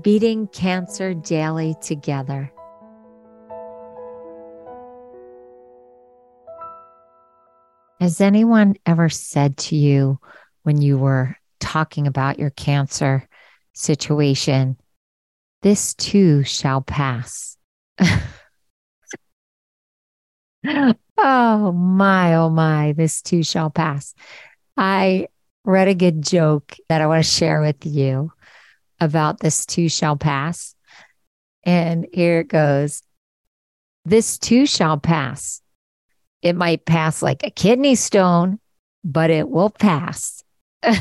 beating cancer daily together. Has anyone ever said to you when you were talking about your cancer situation, this too shall pass? oh my, oh my, this too shall pass. I read a good joke that I want to share with you about this too shall pass. And here it goes. This too shall pass. It might pass like a kidney stone, but it will pass.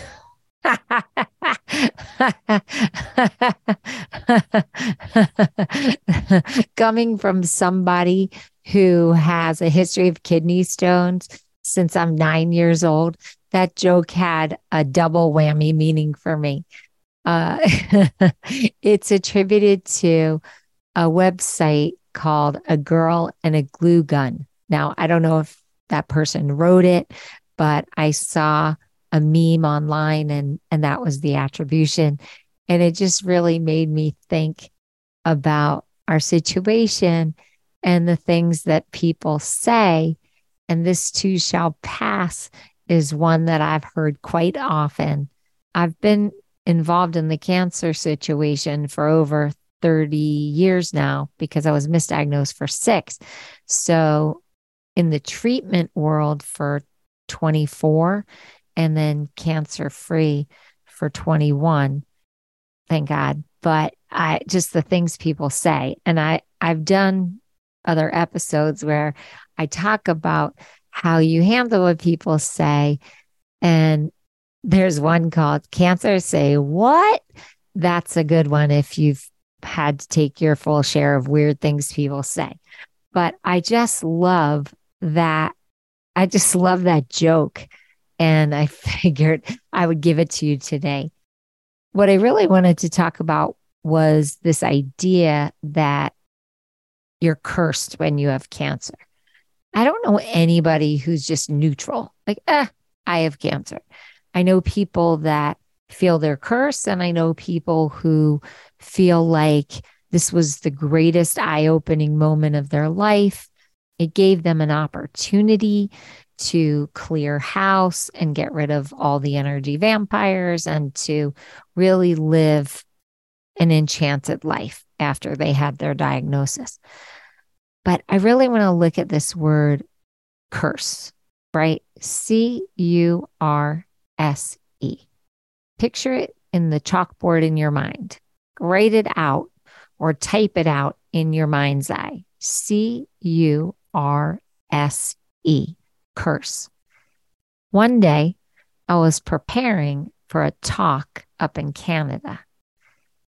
Coming from somebody who has a history of kidney stones since I'm nine years old, that joke had a double whammy meaning for me. Uh, it's attributed to a website called A Girl and a Glue Gun. Now, I don't know if that person wrote it, but I saw a meme online and, and that was the attribution. And it just really made me think about our situation and the things that people say. And this too shall pass is one that I've heard quite often. I've been involved in the cancer situation for over 30 years now because I was misdiagnosed for six. So, in the treatment world for 24 and then cancer free for 21. Thank God. But I just the things people say. And I, I've done other episodes where I talk about how you handle what people say. And there's one called Cancer Say What? That's a good one if you've had to take your full share of weird things people say. But I just love that. I just love that joke. And I figured I would give it to you today. What I really wanted to talk about was this idea that you're cursed when you have cancer. I don't know anybody who's just neutral, like, eh, I have cancer. I know people that feel their curse, and I know people who feel like this was the greatest eye opening moment of their life. It gave them an opportunity to clear house and get rid of all the energy vampires and to really live an enchanted life after they had their diagnosis. But I really want to look at this word curse, right? C U R S E. Picture it in the chalkboard in your mind. Write it out or type it out in your mind's eye. C U R S E, curse. One day, I was preparing for a talk up in Canada.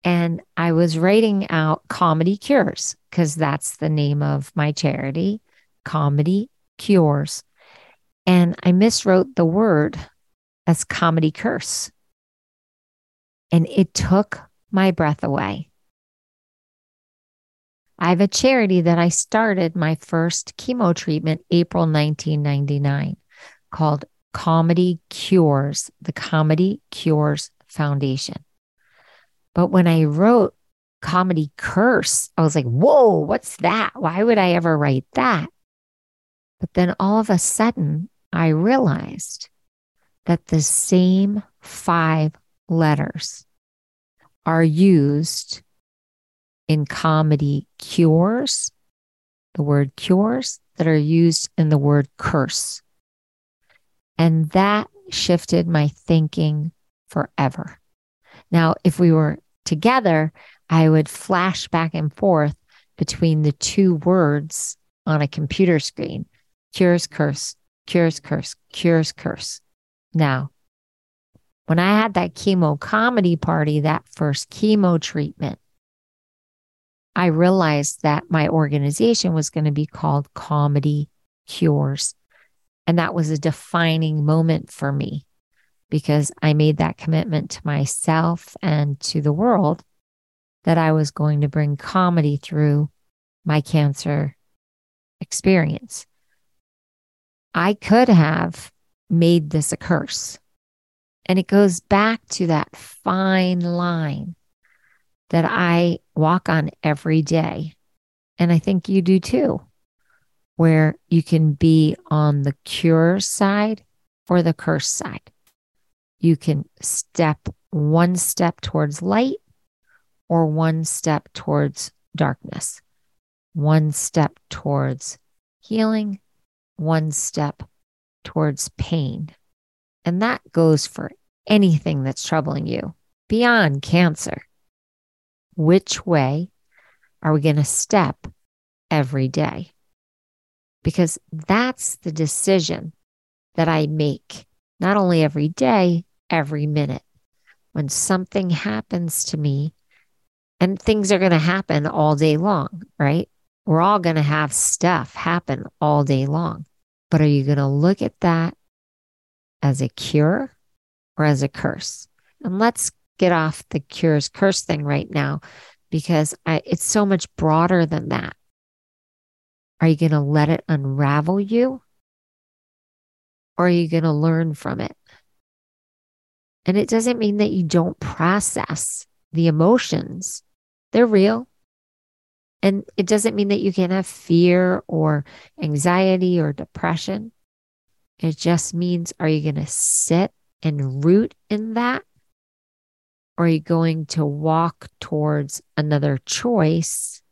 And I was writing out Comedy Cures because that's the name of my charity, Comedy Cures. And I miswrote the word comedy curse. And it took my breath away. I have a charity that I started my first chemo treatment April 1999 called Comedy Cures, the Comedy Cures Foundation. But when I wrote Comedy Curse, I was like, whoa, what's that? Why would I ever write that? But then all of a sudden, I realized that the same five letters are used in comedy cures, the word cures, that are used in the word curse. And that shifted my thinking forever. Now, if we were together, I would flash back and forth between the two words on a computer screen cures, curse, cures, curse, cures, curse. Now, when I had that chemo comedy party, that first chemo treatment, I realized that my organization was going to be called Comedy Cures. And that was a defining moment for me because I made that commitment to myself and to the world that I was going to bring comedy through my cancer experience. I could have made this a curse. And it goes back to that fine line that I walk on every day. And I think you do too, where you can be on the cure side or the curse side. You can step one step towards light or one step towards darkness, one step towards healing, one step towards pain. And that goes for anything that's troubling you beyond cancer. Which way are we going to step every day? Because that's the decision that I make, not only every day, every minute. When something happens to me, and things are going to happen all day long, right? We're all going to have stuff happen all day long. But are you going to look at that as a cure or as a curse? And let's get off the cures curse thing right now because I, it's so much broader than that. Are you going to let it unravel you? Or are you going to learn from it? And it doesn't mean that you don't process the emotions they're real. And it doesn't mean that you can't have fear or anxiety or depression. It just means are you going to sit and root in that? Or are you going to walk towards another choice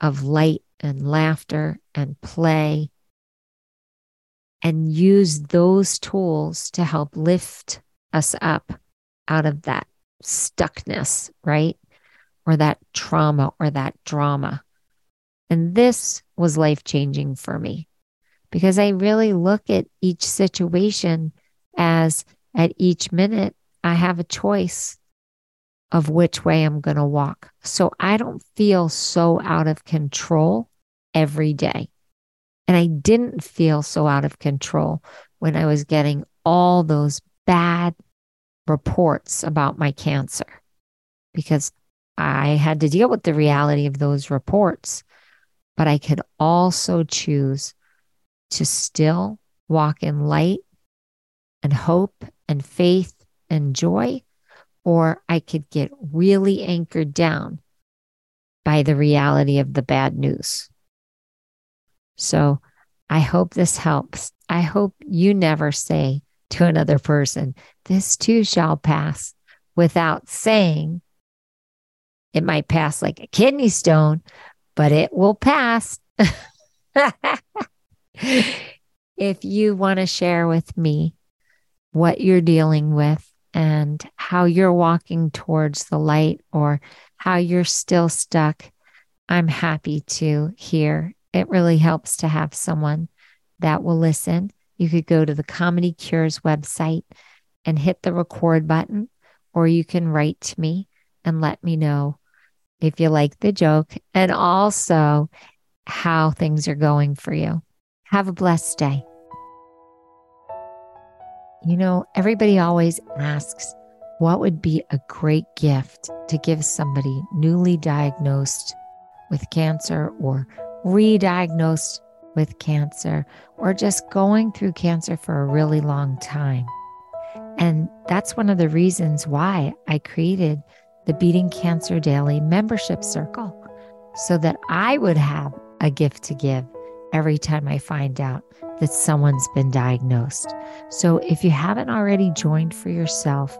of light and laughter and play and use those tools to help lift us up out of that stuckness, right? Or that trauma or that drama. And this was life changing for me because I really look at each situation as at each minute, I have a choice of which way I'm going to walk. So I don't feel so out of control every day. And I didn't feel so out of control when I was getting all those bad reports about my cancer because I had to deal with the reality of those reports, but I could also choose to still walk in light and hope and faith and joy, or I could get really anchored down by the reality of the bad news. So I hope this helps. I hope you never say to another person, This too shall pass, without saying, it might pass like a kidney stone, but it will pass. if you want to share with me what you're dealing with and how you're walking towards the light or how you're still stuck, I'm happy to hear. It really helps to have someone that will listen. You could go to the Comedy Cures website and hit the record button, or you can write to me and let me know if you like the joke and also how things are going for you. Have a blessed day. You know, everybody always asks, what would be a great gift to give somebody newly diagnosed with cancer or re diagnosed with cancer or just going through cancer for a really long time? And that's one of the reasons why I created the Beating Cancer Daily membership circle so that I would have a gift to give every time I find out that someone's been diagnosed. So if you haven't already joined for yourself,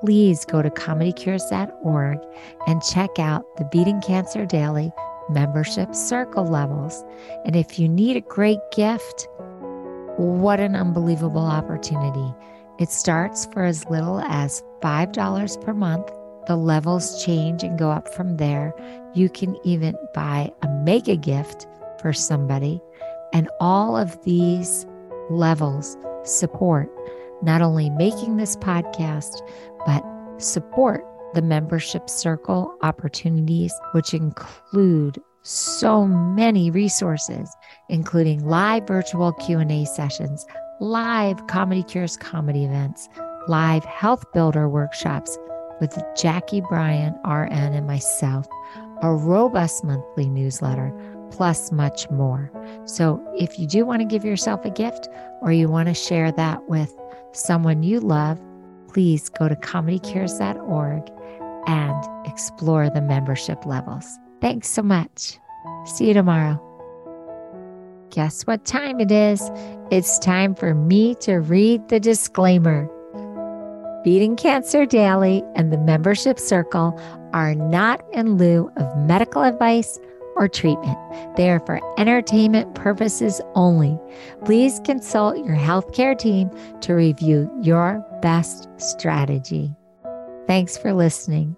please go to comedycures.org and check out the Beating Cancer Daily membership circle levels. And if you need a great gift, what an unbelievable opportunity. It starts for as little as $5 per month the levels change and go up from there. You can even buy a mega gift for somebody. And all of these levels support not only making this podcast, but support the membership circle opportunities, which include so many resources, including live virtual Q&A sessions, live Comedy Cures comedy events, live health builder workshops with Jackie Bryan, RN, and myself, a robust monthly newsletter, plus much more. So if you do want to give yourself a gift or you want to share that with someone you love, please go to comedycures.org and explore the membership levels. Thanks so much. See you tomorrow. Guess what time it is? It's time for me to read the disclaimer. Beating Cancer Daily and the membership circle are not in lieu of medical advice or treatment. They are for entertainment purposes only. Please consult your healthcare team to review your best strategy. Thanks for listening.